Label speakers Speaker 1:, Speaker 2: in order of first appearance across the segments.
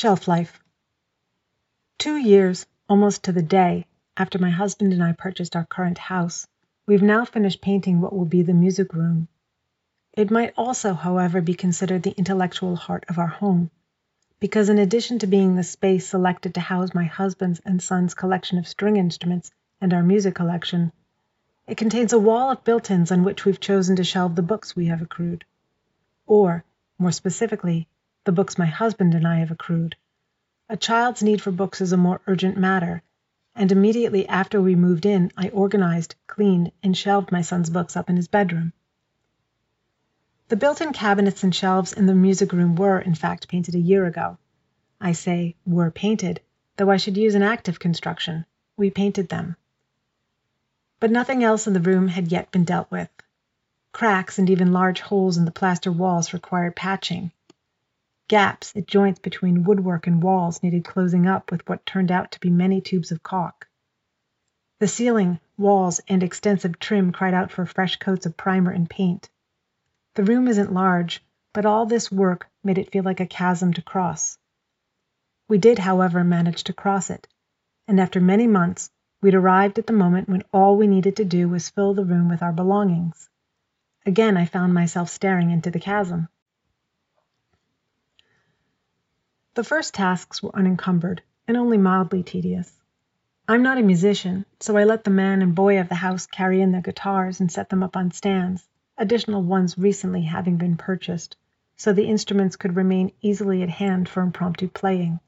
Speaker 1: Shelf life. Two years, almost to the day, after my husband and I purchased our current house, we've now finished painting what will be the music room. It might also, however, be considered the intellectual heart of our home, because in addition to being the space selected to house my husband's and son's collection of string instruments and our music collection, it contains a wall of built-ins on which we've chosen to shelve the books we have accrued. Or, more specifically, the books my husband and I have accrued. A child's need for books is a more urgent matter, and immediately after we moved in I organized, cleaned, and shelved my son's books up in his bedroom. The built-in cabinets and shelves in the music room were, in fact, painted a year ago. I say were painted, though I should use an active construction. We painted them. But nothing else in the room had yet been dealt with. Cracks and even large holes in the plaster walls required patching. Gaps at joints between woodwork and walls needed closing up with what turned out to be many tubes of caulk. The ceiling, walls, and extensive trim cried out for fresh coats of primer and paint. The room isn't large, but all this work made it feel like a chasm to cross. We did, however, manage to cross it, and after many months we'd arrived at the moment when all we needed to do was fill the room with our belongings. Again I found myself staring into the chasm. The first tasks were unencumbered, and only mildly tedious. I'm not a musician, so I let the man and boy of the house carry in their guitars and set them up on stands, additional ones recently having been purchased, so the instruments could remain easily at hand for impromptu playing.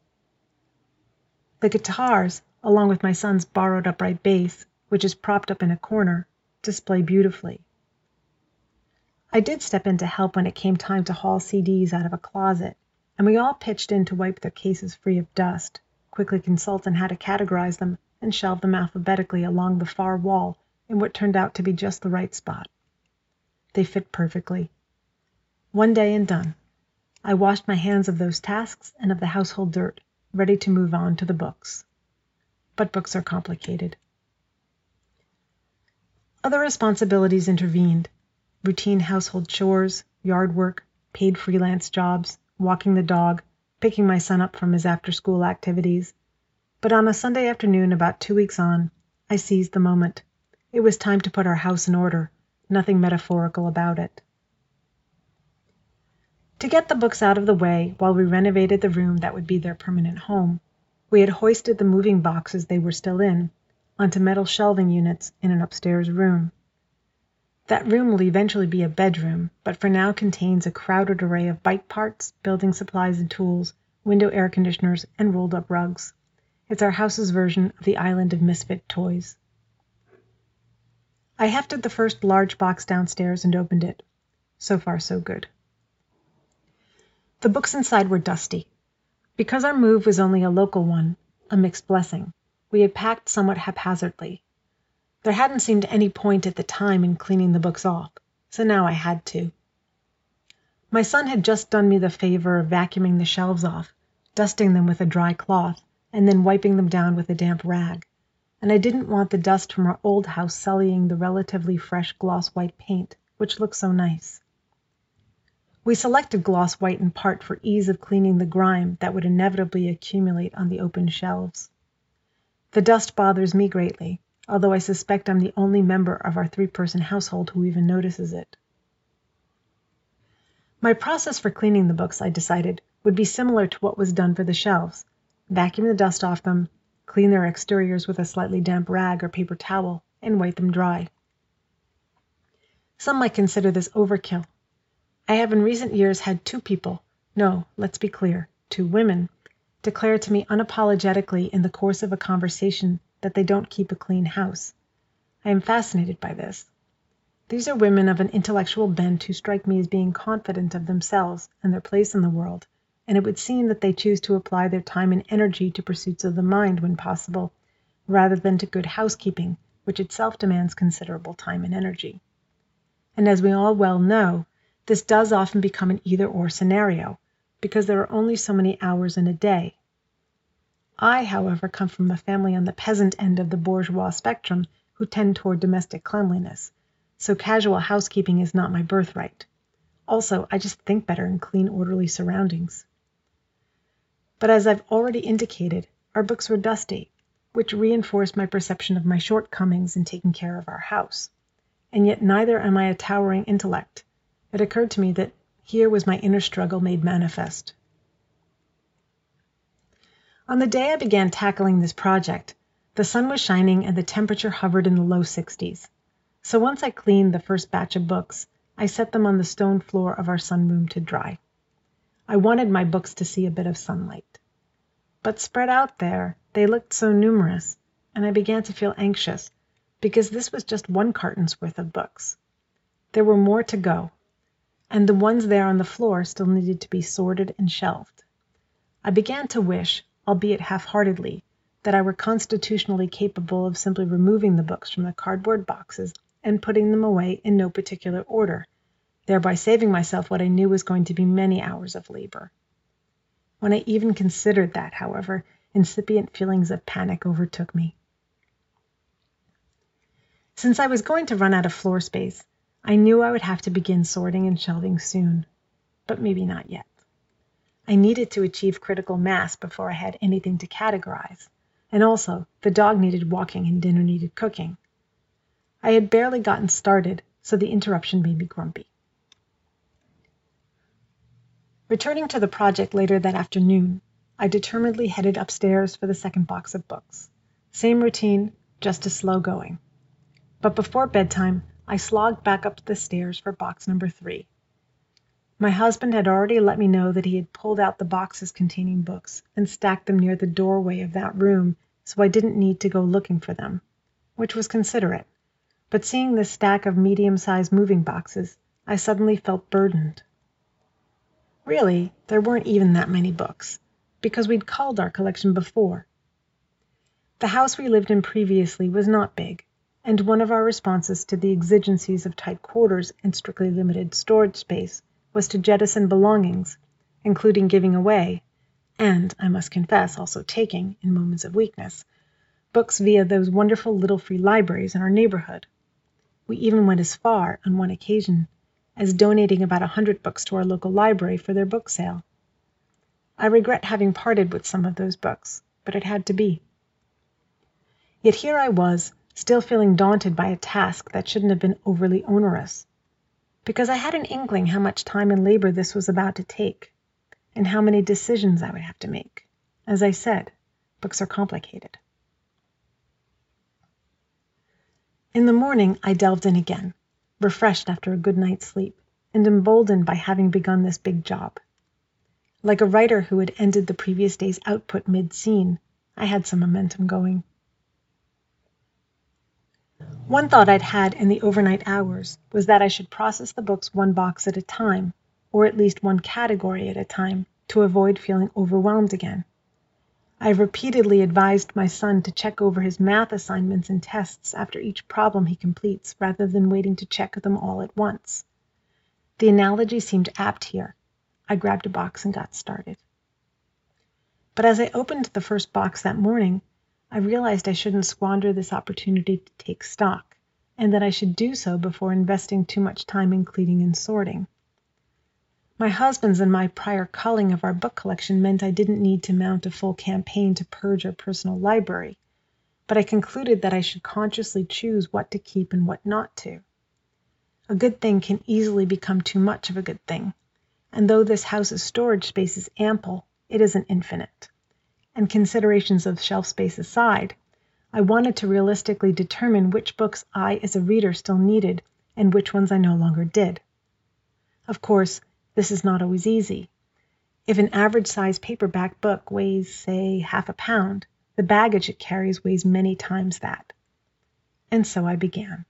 Speaker 1: The guitars, along with my son's borrowed upright bass, which is propped up in a corner, display beautifully. I did step in to help when it came time to haul CDs out of a closet, and we all pitched in to wipe their cases free of dust, quickly consult on how to categorize them, and shelve them alphabetically along the far wall in what turned out to be just the right spot. They fit perfectly. One day and done. I washed my hands of those tasks and of the household dirt, ready to move on to the books. But books are complicated. Other responsibilities intervened routine household chores, yard work, paid freelance jobs, walking the dog, picking my son up from his after school activities. But on a Sunday afternoon, about two weeks on, I seized the moment. It was time to put our house in order, nothing metaphorical about it. To get the books out of the way while we renovated the room that would be their permanent home, we had hoisted the moving boxes they were still in onto metal shelving units in an upstairs room. That room will eventually be a bedroom, but for now contains a crowded array of bike parts, building supplies and tools, window air conditioners, and rolled up rugs. It's our house's version of the island of misfit toys. I hefted the first large box downstairs and opened it. So far, so good. The books inside were dusty. Because our move was only a local one, a mixed blessing, we had packed somewhat haphazardly. There hadn't seemed any point at the time in cleaning the books off, so now I had to. My son had just done me the favor of vacuuming the shelves off, dusting them with a dry cloth, and then wiping them down with a damp rag, and I didn't want the dust from our old house sullying the relatively fresh gloss white paint, which looked so nice. We selected gloss white in part for ease of cleaning the grime that would inevitably accumulate on the open shelves. The dust bothers me greatly, although I suspect I'm the only member of our three person household who even notices it. My process for cleaning the books, I decided, would be similar to what was done for the shelves vacuum the dust off them, clean their exteriors with a slightly damp rag or paper towel, and wipe them dry. Some might consider this overkill. I have in recent years had two people, no, let's be clear, two women, declare to me unapologetically in the course of a conversation that they don't keep a clean house. I am fascinated by this. These are women of an intellectual bent who strike me as being confident of themselves and their place in the world, and it would seem that they choose to apply their time and energy to pursuits of the mind when possible, rather than to good housekeeping, which itself demands considerable time and energy. And as we all well know, this does often become an either or scenario, because there are only so many hours in a day, I, however, come from a family on the peasant end of the bourgeois spectrum who tend toward domestic cleanliness, so casual housekeeping is not my birthright. Also, I just think better in clean, orderly surroundings. But as I've already indicated, our books were dusty, which reinforced my perception of my shortcomings in taking care of our house. And yet neither am I a towering intellect. It occurred to me that here was my inner struggle made manifest. On the day I began tackling this project, the sun was shining and the temperature hovered in the low 60s. So once I cleaned the first batch of books, I set them on the stone floor of our sunroom to dry. I wanted my books to see a bit of sunlight. But spread out there, they looked so numerous, and I began to feel anxious, because this was just one carton's worth of books. There were more to go, and the ones there on the floor still needed to be sorted and shelved. I began to wish, albeit half-heartedly, that I were constitutionally capable of simply removing the books from the cardboard boxes and putting them away in no particular order, thereby saving myself what I knew was going to be many hours of labor. When I even considered that, however, incipient feelings of panic overtook me. Since I was going to run out of floor space, I knew I would have to begin sorting and shelving soon, but maybe not yet. I needed to achieve critical mass before I had anything to categorize, and also the dog needed walking and dinner needed cooking. I had barely gotten started, so the interruption made me grumpy. Returning to the project later that afternoon, I determinedly headed upstairs for the second box of books. Same routine, just as slow going. But before bedtime, I slogged back up the stairs for box number three. My husband had already let me know that he had pulled out the boxes containing books and stacked them near the doorway of that room so I didn't need to go looking for them, which was considerate but seeing this stack of medium-sized moving boxes, I suddenly felt burdened. Really, there weren't even that many books, because we'd culled our collection before. The house we lived in previously was not big, and one of our responses to the exigencies of tight quarters and strictly limited storage space was to jettison belongings, including giving away, and, I must confess, also taking, in moments of weakness, books via those wonderful little free libraries in our neighborhood. We even went as far, on one occasion, as donating about a hundred books to our local library for their book sale. I regret having parted with some of those books, but it had to be. Yet here I was, still feeling daunted by a task that shouldn't have been overly onerous, because I had an inkling how much time and labor this was about to take, and how many decisions I would have to make. As I said, books are complicated. In the morning I delved in again, refreshed after a good night's sleep, and emboldened by having begun this big job. Like a writer who had ended the previous day's output mid-scene, I had some momentum going. One thought I'd had in the overnight hours was that I should process the books one box at a time, or at least one category at a time, to avoid feeling overwhelmed again. I've repeatedly advised my son to check over his math assignments and tests after each problem he completes rather than waiting to check them all at once. The analogy seemed apt here. I grabbed a box and got started. But as I opened the first box that morning, I realized I shouldn't squander this opportunity to take stock, and that I should do so before investing too much time in cleaning and sorting. My husband's and my prior culling of our book collection meant I didn't need to mount a full campaign to purge our personal library, but I concluded that I should consciously choose what to keep and what not to. A good thing can easily become too much of a good thing, and though this house's storage space is ample, it isn't infinite. And considerations of shelf space aside, I wanted to realistically determine which books I as a reader still needed and which ones I no longer did. Of course, this is not always easy. If an average size paperback book weighs, say, half a pound, the baggage it carries weighs many times that. And so I began.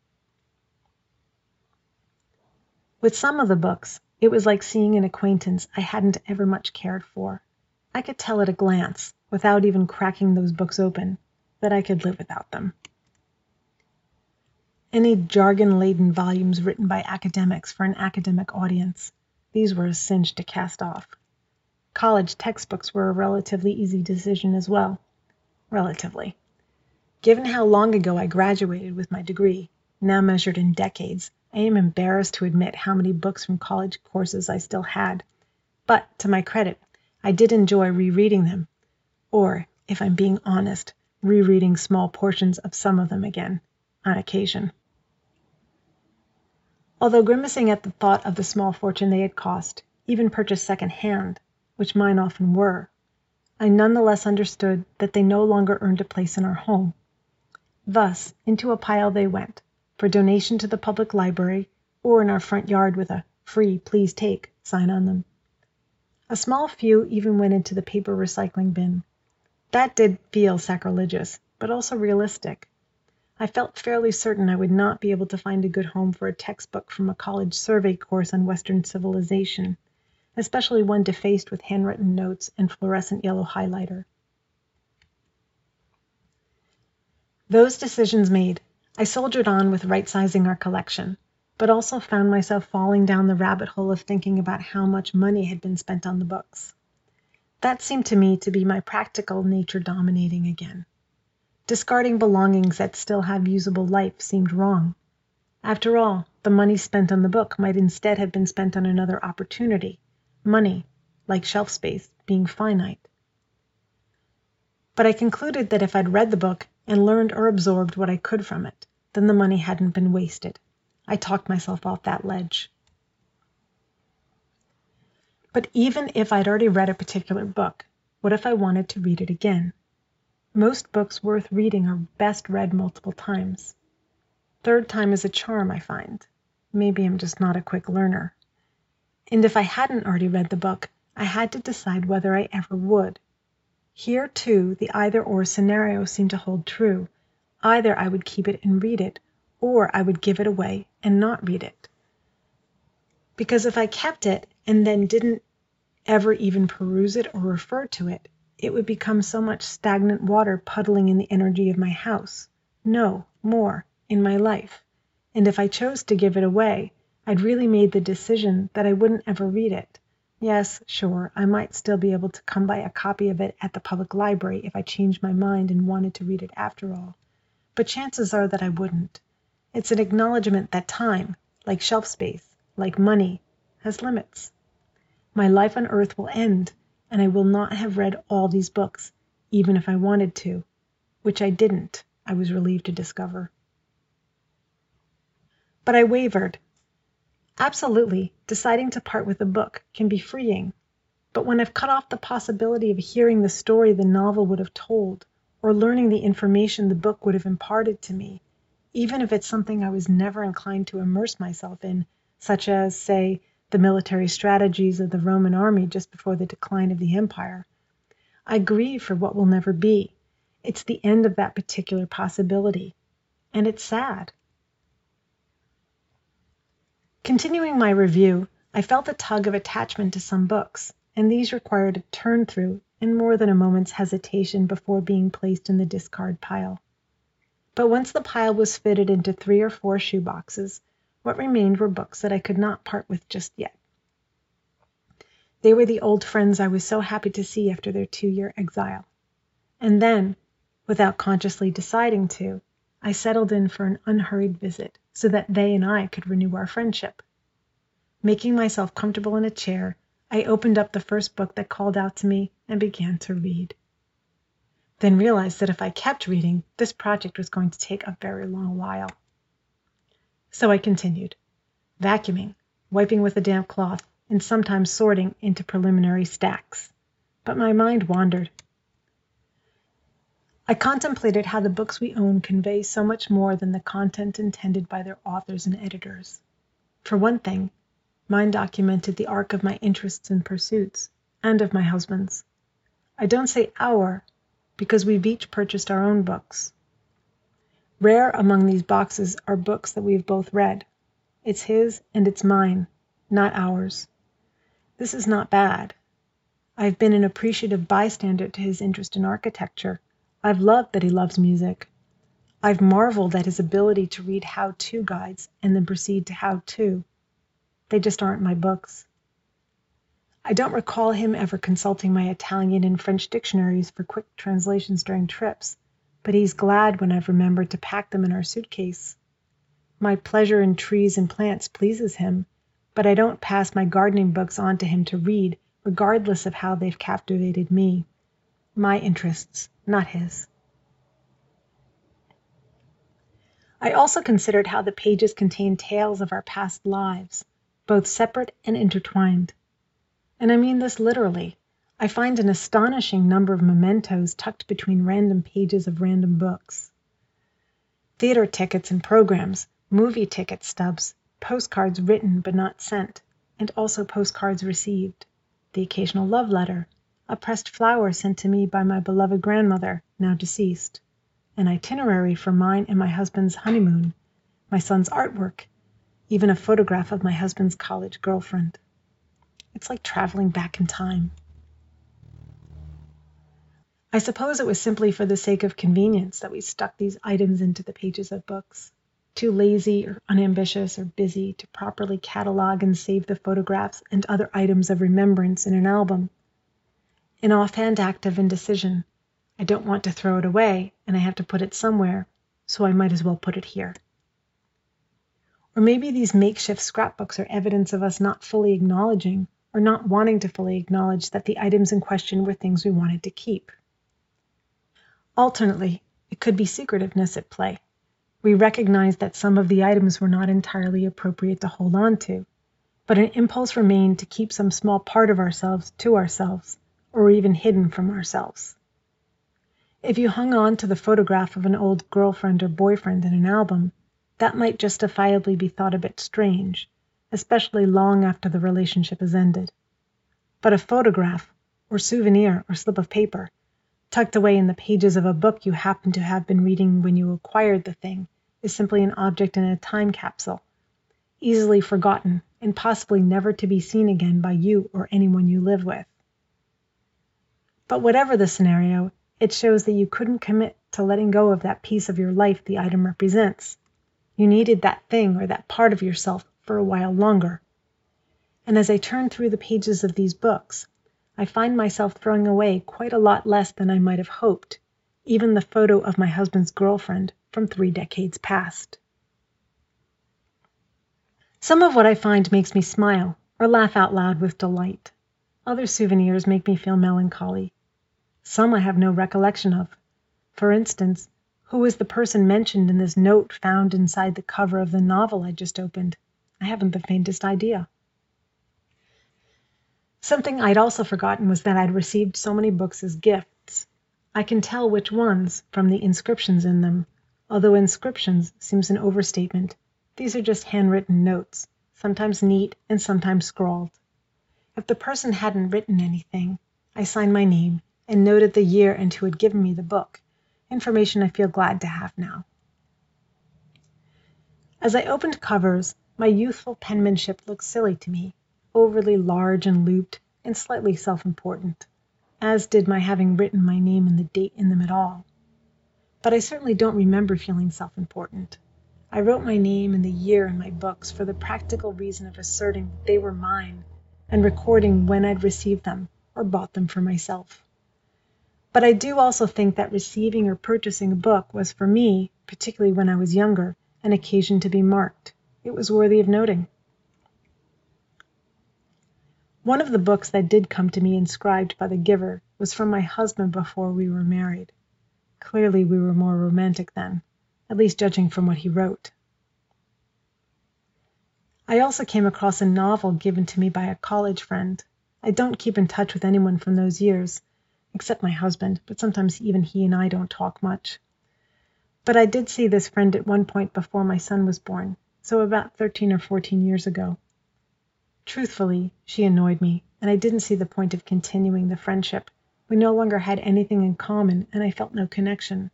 Speaker 1: With some of the books, it was like seeing an acquaintance I hadn't ever much cared for. I could tell at a glance, without even cracking those books open, that I could live without them. Any jargon laden volumes written by academics for an academic audience these were a cinch to cast off. College textbooks were a relatively easy decision as well. Relatively. Given how long ago I graduated with my degree, now measured in decades, I am embarrassed to admit how many books from college courses I still had. But, to my credit, I did enjoy rereading them, or, if I'm being honest, rereading small portions of some of them again, on occasion. Although grimacing at the thought of the small fortune they had cost, even purchased second hand, which mine often were, I none the less understood that they no longer earned a place in our home. Thus into a pile they went, for donation to the public library, or in our front yard with a "Free, please take" sign on them. A small few even went into the paper recycling bin. That did feel sacrilegious, but also realistic. I felt fairly certain I would not be able to find a good home for a textbook from a college survey course on Western civilization, especially one defaced with handwritten notes and fluorescent yellow highlighter. Those decisions made, I soldiered on with right sizing our collection, but also found myself falling down the rabbit hole of thinking about how much money had been spent on the books. That seemed to me to be my practical nature dominating again. Discarding belongings that still have usable life seemed wrong. After all, the money spent on the book might instead have been spent on another opportunity, money, like shelf space, being finite. But I concluded that if I'd read the book and learned or absorbed what I could from it, then the money hadn't been wasted. I talked myself off that ledge. But even if I'd already read a particular book, what if I wanted to read it again? Most books worth reading are best read multiple times. Third time is a charm, I find. Maybe I'm just not a quick learner. And if I hadn't already read the book, I had to decide whether I ever would. Here, too, the either or scenario seemed to hold true. Either I would keep it and read it, or I would give it away and not read it. Because if I kept it and then didn't ever even peruse it or refer to it, it would become so much stagnant water puddling in the energy of my house no, more, in my life. And if I chose to give it away, I'd really made the decision that I wouldn't ever read it. Yes, sure, I might still be able to come by a copy of it at the public library if I changed my mind and wanted to read it after all. But chances are that I wouldn't. It's an acknowledgment that time, like shelf space, like money, has limits. My life on earth will end and I will not have read all these books, even if I wanted to, which I didn't, I was relieved to discover. But I wavered. Absolutely, deciding to part with a book can be freeing. But when I've cut off the possibility of hearing the story the novel would have told, or learning the information the book would have imparted to me, even if it's something I was never inclined to immerse myself in, such as, say, the military strategies of the Roman army just before the decline of the empire. I grieve for what will never be. It's the end of that particular possibility. And it's sad. Continuing my review, I felt a tug of attachment to some books, and these required a turn through and more than a moment's hesitation before being placed in the discard pile. But once the pile was fitted into three or four shoe boxes, what remained were books that I could not part with just yet. They were the old friends I was so happy to see after their two year exile. And then, without consciously deciding to, I settled in for an unhurried visit so that they and I could renew our friendship. Making myself comfortable in a chair, I opened up the first book that called out to me and began to read. Then realized that if I kept reading, this project was going to take a very long while. So I continued, vacuuming, wiping with a damp cloth, and sometimes sorting into preliminary stacks. But my mind wandered. I contemplated how the books we own convey so much more than the content intended by their authors and editors. For one thing, mine documented the arc of my interests and pursuits, and of my husband's. I don't say our, because we've each purchased our own books. Rare among these boxes are books that we have both read. It's his and it's mine, not ours. This is not bad. I've been an appreciative bystander to his interest in architecture. I've loved that he loves music. I've marveled at his ability to read how to guides and then proceed to how to. They just aren't my books. I don't recall him ever consulting my Italian and French dictionaries for quick translations during trips but he's glad when I've remembered to pack them in our suitcase. My pleasure in trees and plants pleases him, but I don't pass my gardening books on to him to read regardless of how they've captivated me. My interests, not his. I also considered how the pages contain tales of our past lives, both separate and intertwined. And I mean this literally. I find an astonishing number of mementos tucked between random pages of random books. Theater tickets and programs, movie ticket stubs, postcards written but not sent, and also postcards received, the occasional love letter, a pressed flower sent to me by my beloved grandmother, now deceased an itinerary for mine and my husband's honeymoon, my son's artwork, even a photograph of my husband's college girlfriend. It's like traveling back in time. I suppose it was simply for the sake of convenience that we stuck these items into the pages of books. Too lazy or unambitious or busy to properly catalog and save the photographs and other items of remembrance in an album. An offhand act of indecision, I don't want to throw it away, and I have to put it somewhere, so I might as well put it here. Or maybe these makeshift scrapbooks are evidence of us not fully acknowledging or not wanting to fully acknowledge that the items in question were things we wanted to keep. Alternately, it could be secretiveness at play. We recognized that some of the items were not entirely appropriate to hold on to, but an impulse remained to keep some small part of ourselves to ourselves, or even hidden from ourselves. If you hung on to the photograph of an old girlfriend or boyfriend in an album, that might justifiably be thought a bit strange, especially long after the relationship has ended. But a photograph, or souvenir, or slip of paper, tucked away in the pages of a book you happen to have been reading when you acquired the thing, is simply an object in a time capsule, easily forgotten and possibly never to be seen again by you or anyone you live with. But whatever the scenario, it shows that you couldn't commit to letting go of that piece of your life the item represents. You needed that thing or that part of yourself for a while longer. And as I turn through the pages of these books, I find myself throwing away quite a lot less than I might have hoped, even the photo of my husband's girlfriend from three decades past. Some of what I find makes me smile or laugh out loud with delight. Other souvenirs make me feel melancholy some I have no recollection of. For instance, who is the person mentioned in this note found inside the cover of the novel I just opened? I haven't the faintest idea. Something I'd also forgotten was that I'd received so many books as gifts. I can tell which ones from the inscriptions in them, although inscriptions seems an overstatement. These are just handwritten notes, sometimes neat and sometimes scrawled. If the person hadn't written anything, I signed my name and noted the year and who had given me the book, information I feel glad to have now. As I opened covers, my youthful penmanship looked silly to me, overly large and looped, and slightly self important, as did my having written my name and the date in them at all. But I certainly don't remember feeling self important. I wrote my name and the year in my books for the practical reason of asserting that they were mine and recording when I'd received them or bought them for myself. But I do also think that receiving or purchasing a book was for me, particularly when I was younger, an occasion to be marked. It was worthy of noting. One of the books that did come to me inscribed by the giver was from my husband before we were married. Clearly we were more romantic then, at least judging from what he wrote. I also came across a novel given to me by a college friend. I don't keep in touch with anyone from those years, except my husband, but sometimes even he and I don't talk much. But I did see this friend at one point before my son was born, so about 13 or 14 years ago. Truthfully, she annoyed me, and I didn't see the point of continuing the friendship. We no longer had anything in common, and I felt no connection.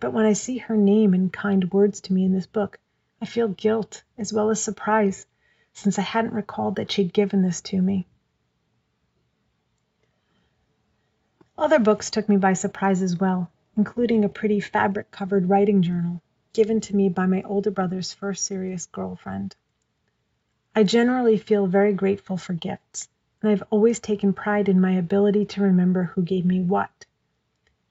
Speaker 1: But when I see her name and kind words to me in this book, I feel guilt as well as surprise, since I hadn't recalled that she'd given this to me. Other books took me by surprise as well, including a pretty fabric covered writing journal, given to me by my older brother's first serious girl friend. I generally feel very grateful for gifts, and I've always taken pride in my ability to remember who gave me what.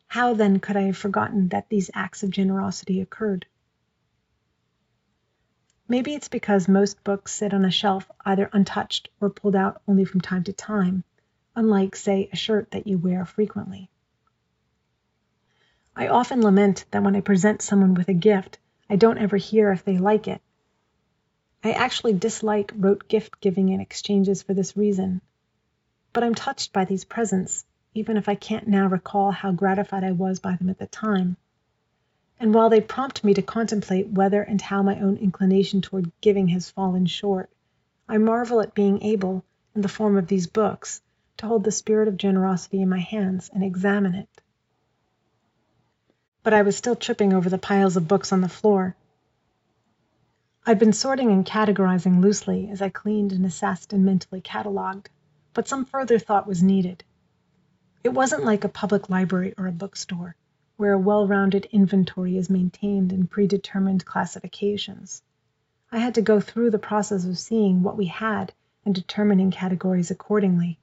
Speaker 1: How then could I have forgotten that these acts of generosity occurred? Maybe it's because most books sit on a shelf either untouched or pulled out only from time to time, unlike, say, a shirt that you wear frequently. I often lament that when I present someone with a gift, I don't ever hear if they like it. I actually dislike rote gift giving and exchanges for this reason. But I'm touched by these presents, even if I can't now recall how gratified I was by them at the time. And while they prompt me to contemplate whether and how my own inclination toward giving has fallen short, I marvel at being able, in the form of these books, to hold the spirit of generosity in my hands and examine it but I was still tripping over the piles of books on the floor. I'd been sorting and categorizing loosely as I cleaned and assessed and mentally cataloged, but some further thought was needed. It wasn't like a public library or a bookstore, where a well rounded inventory is maintained in predetermined classifications. I had to go through the process of seeing what we had and determining categories accordingly.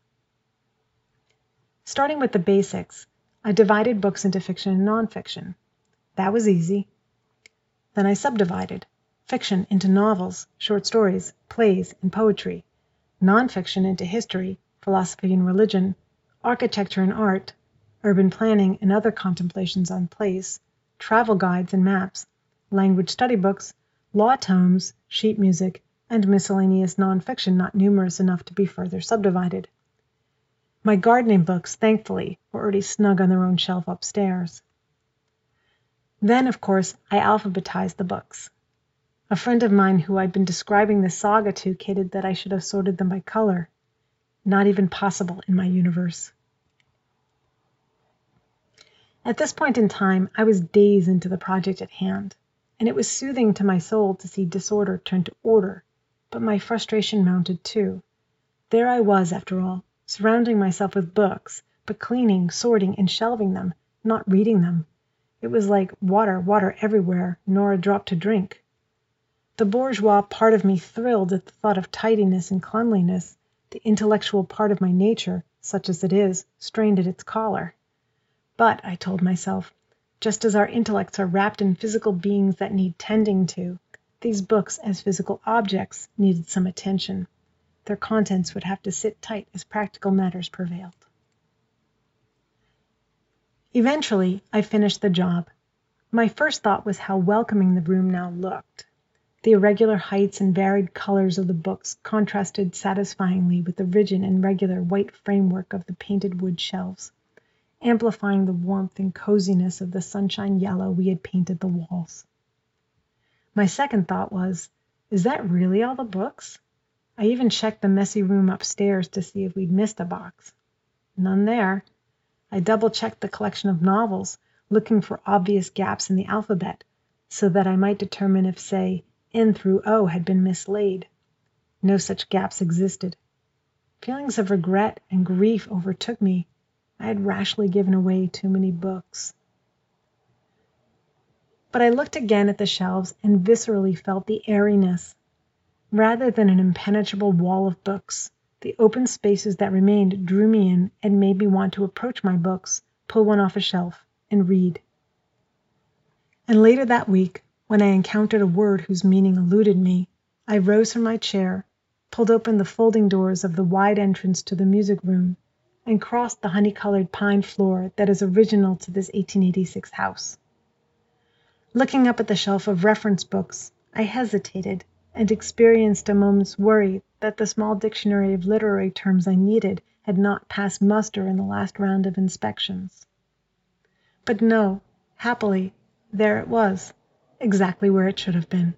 Speaker 1: Starting with the basics, I divided books into fiction and nonfiction. That was easy. Then I subdivided fiction into novels, short stories, plays, and poetry, nonfiction into history, philosophy and religion, architecture and art, urban planning and other contemplations on place, travel guides and maps, language study books, law tomes, sheet music, and miscellaneous nonfiction not numerous enough to be further subdivided. My gardening books, thankfully, were already snug on their own shelf upstairs. Then, of course, I alphabetized the books. A friend of mine who I'd been describing the saga to kidded that I should have sorted them by color. Not even possible in my universe. At this point in time, I was days into the project at hand, and it was soothing to my soul to see disorder turn to order, but my frustration mounted too. There I was, after all, surrounding myself with books, but cleaning, sorting, and shelving them, not reading them. It was like water, water everywhere, nor a drop to drink. The bourgeois part of me thrilled at the thought of tidiness and cleanliness; the intellectual part of my nature, such as it is, strained at its collar. But, I told myself, just as our intellects are wrapped in physical beings that need tending to, these books as physical objects needed some attention their contents would have to sit tight as practical matters prevailed. Eventually, I finished the job. My first thought was how welcoming the room now looked. The irregular heights and varied colors of the books contrasted satisfyingly with the rigid and regular white framework of the painted wood shelves, amplifying the warmth and coziness of the sunshine yellow we had painted the walls. My second thought was, is that really all the books? I even checked the messy room upstairs to see if we'd missed a box. None there. I double checked the collection of novels, looking for obvious gaps in the alphabet, so that I might determine if, say, N through O had been mislaid. No such gaps existed. Feelings of regret and grief overtook me. I had rashly given away too many books. But I looked again at the shelves and viscerally felt the airiness, Rather than an impenetrable wall of books, the open spaces that remained drew me in and made me want to approach my books, pull one off a shelf, and read. And later that week, when I encountered a word whose meaning eluded me, I rose from my chair, pulled open the folding doors of the wide entrance to the music room, and crossed the honey colored pine floor that is original to this 1886 house. Looking up at the shelf of reference books, I hesitated and experienced a moment's worry that the small dictionary of literary terms I needed had not passed muster in the last round of inspections. But no, happily, there it was, exactly where it should have been.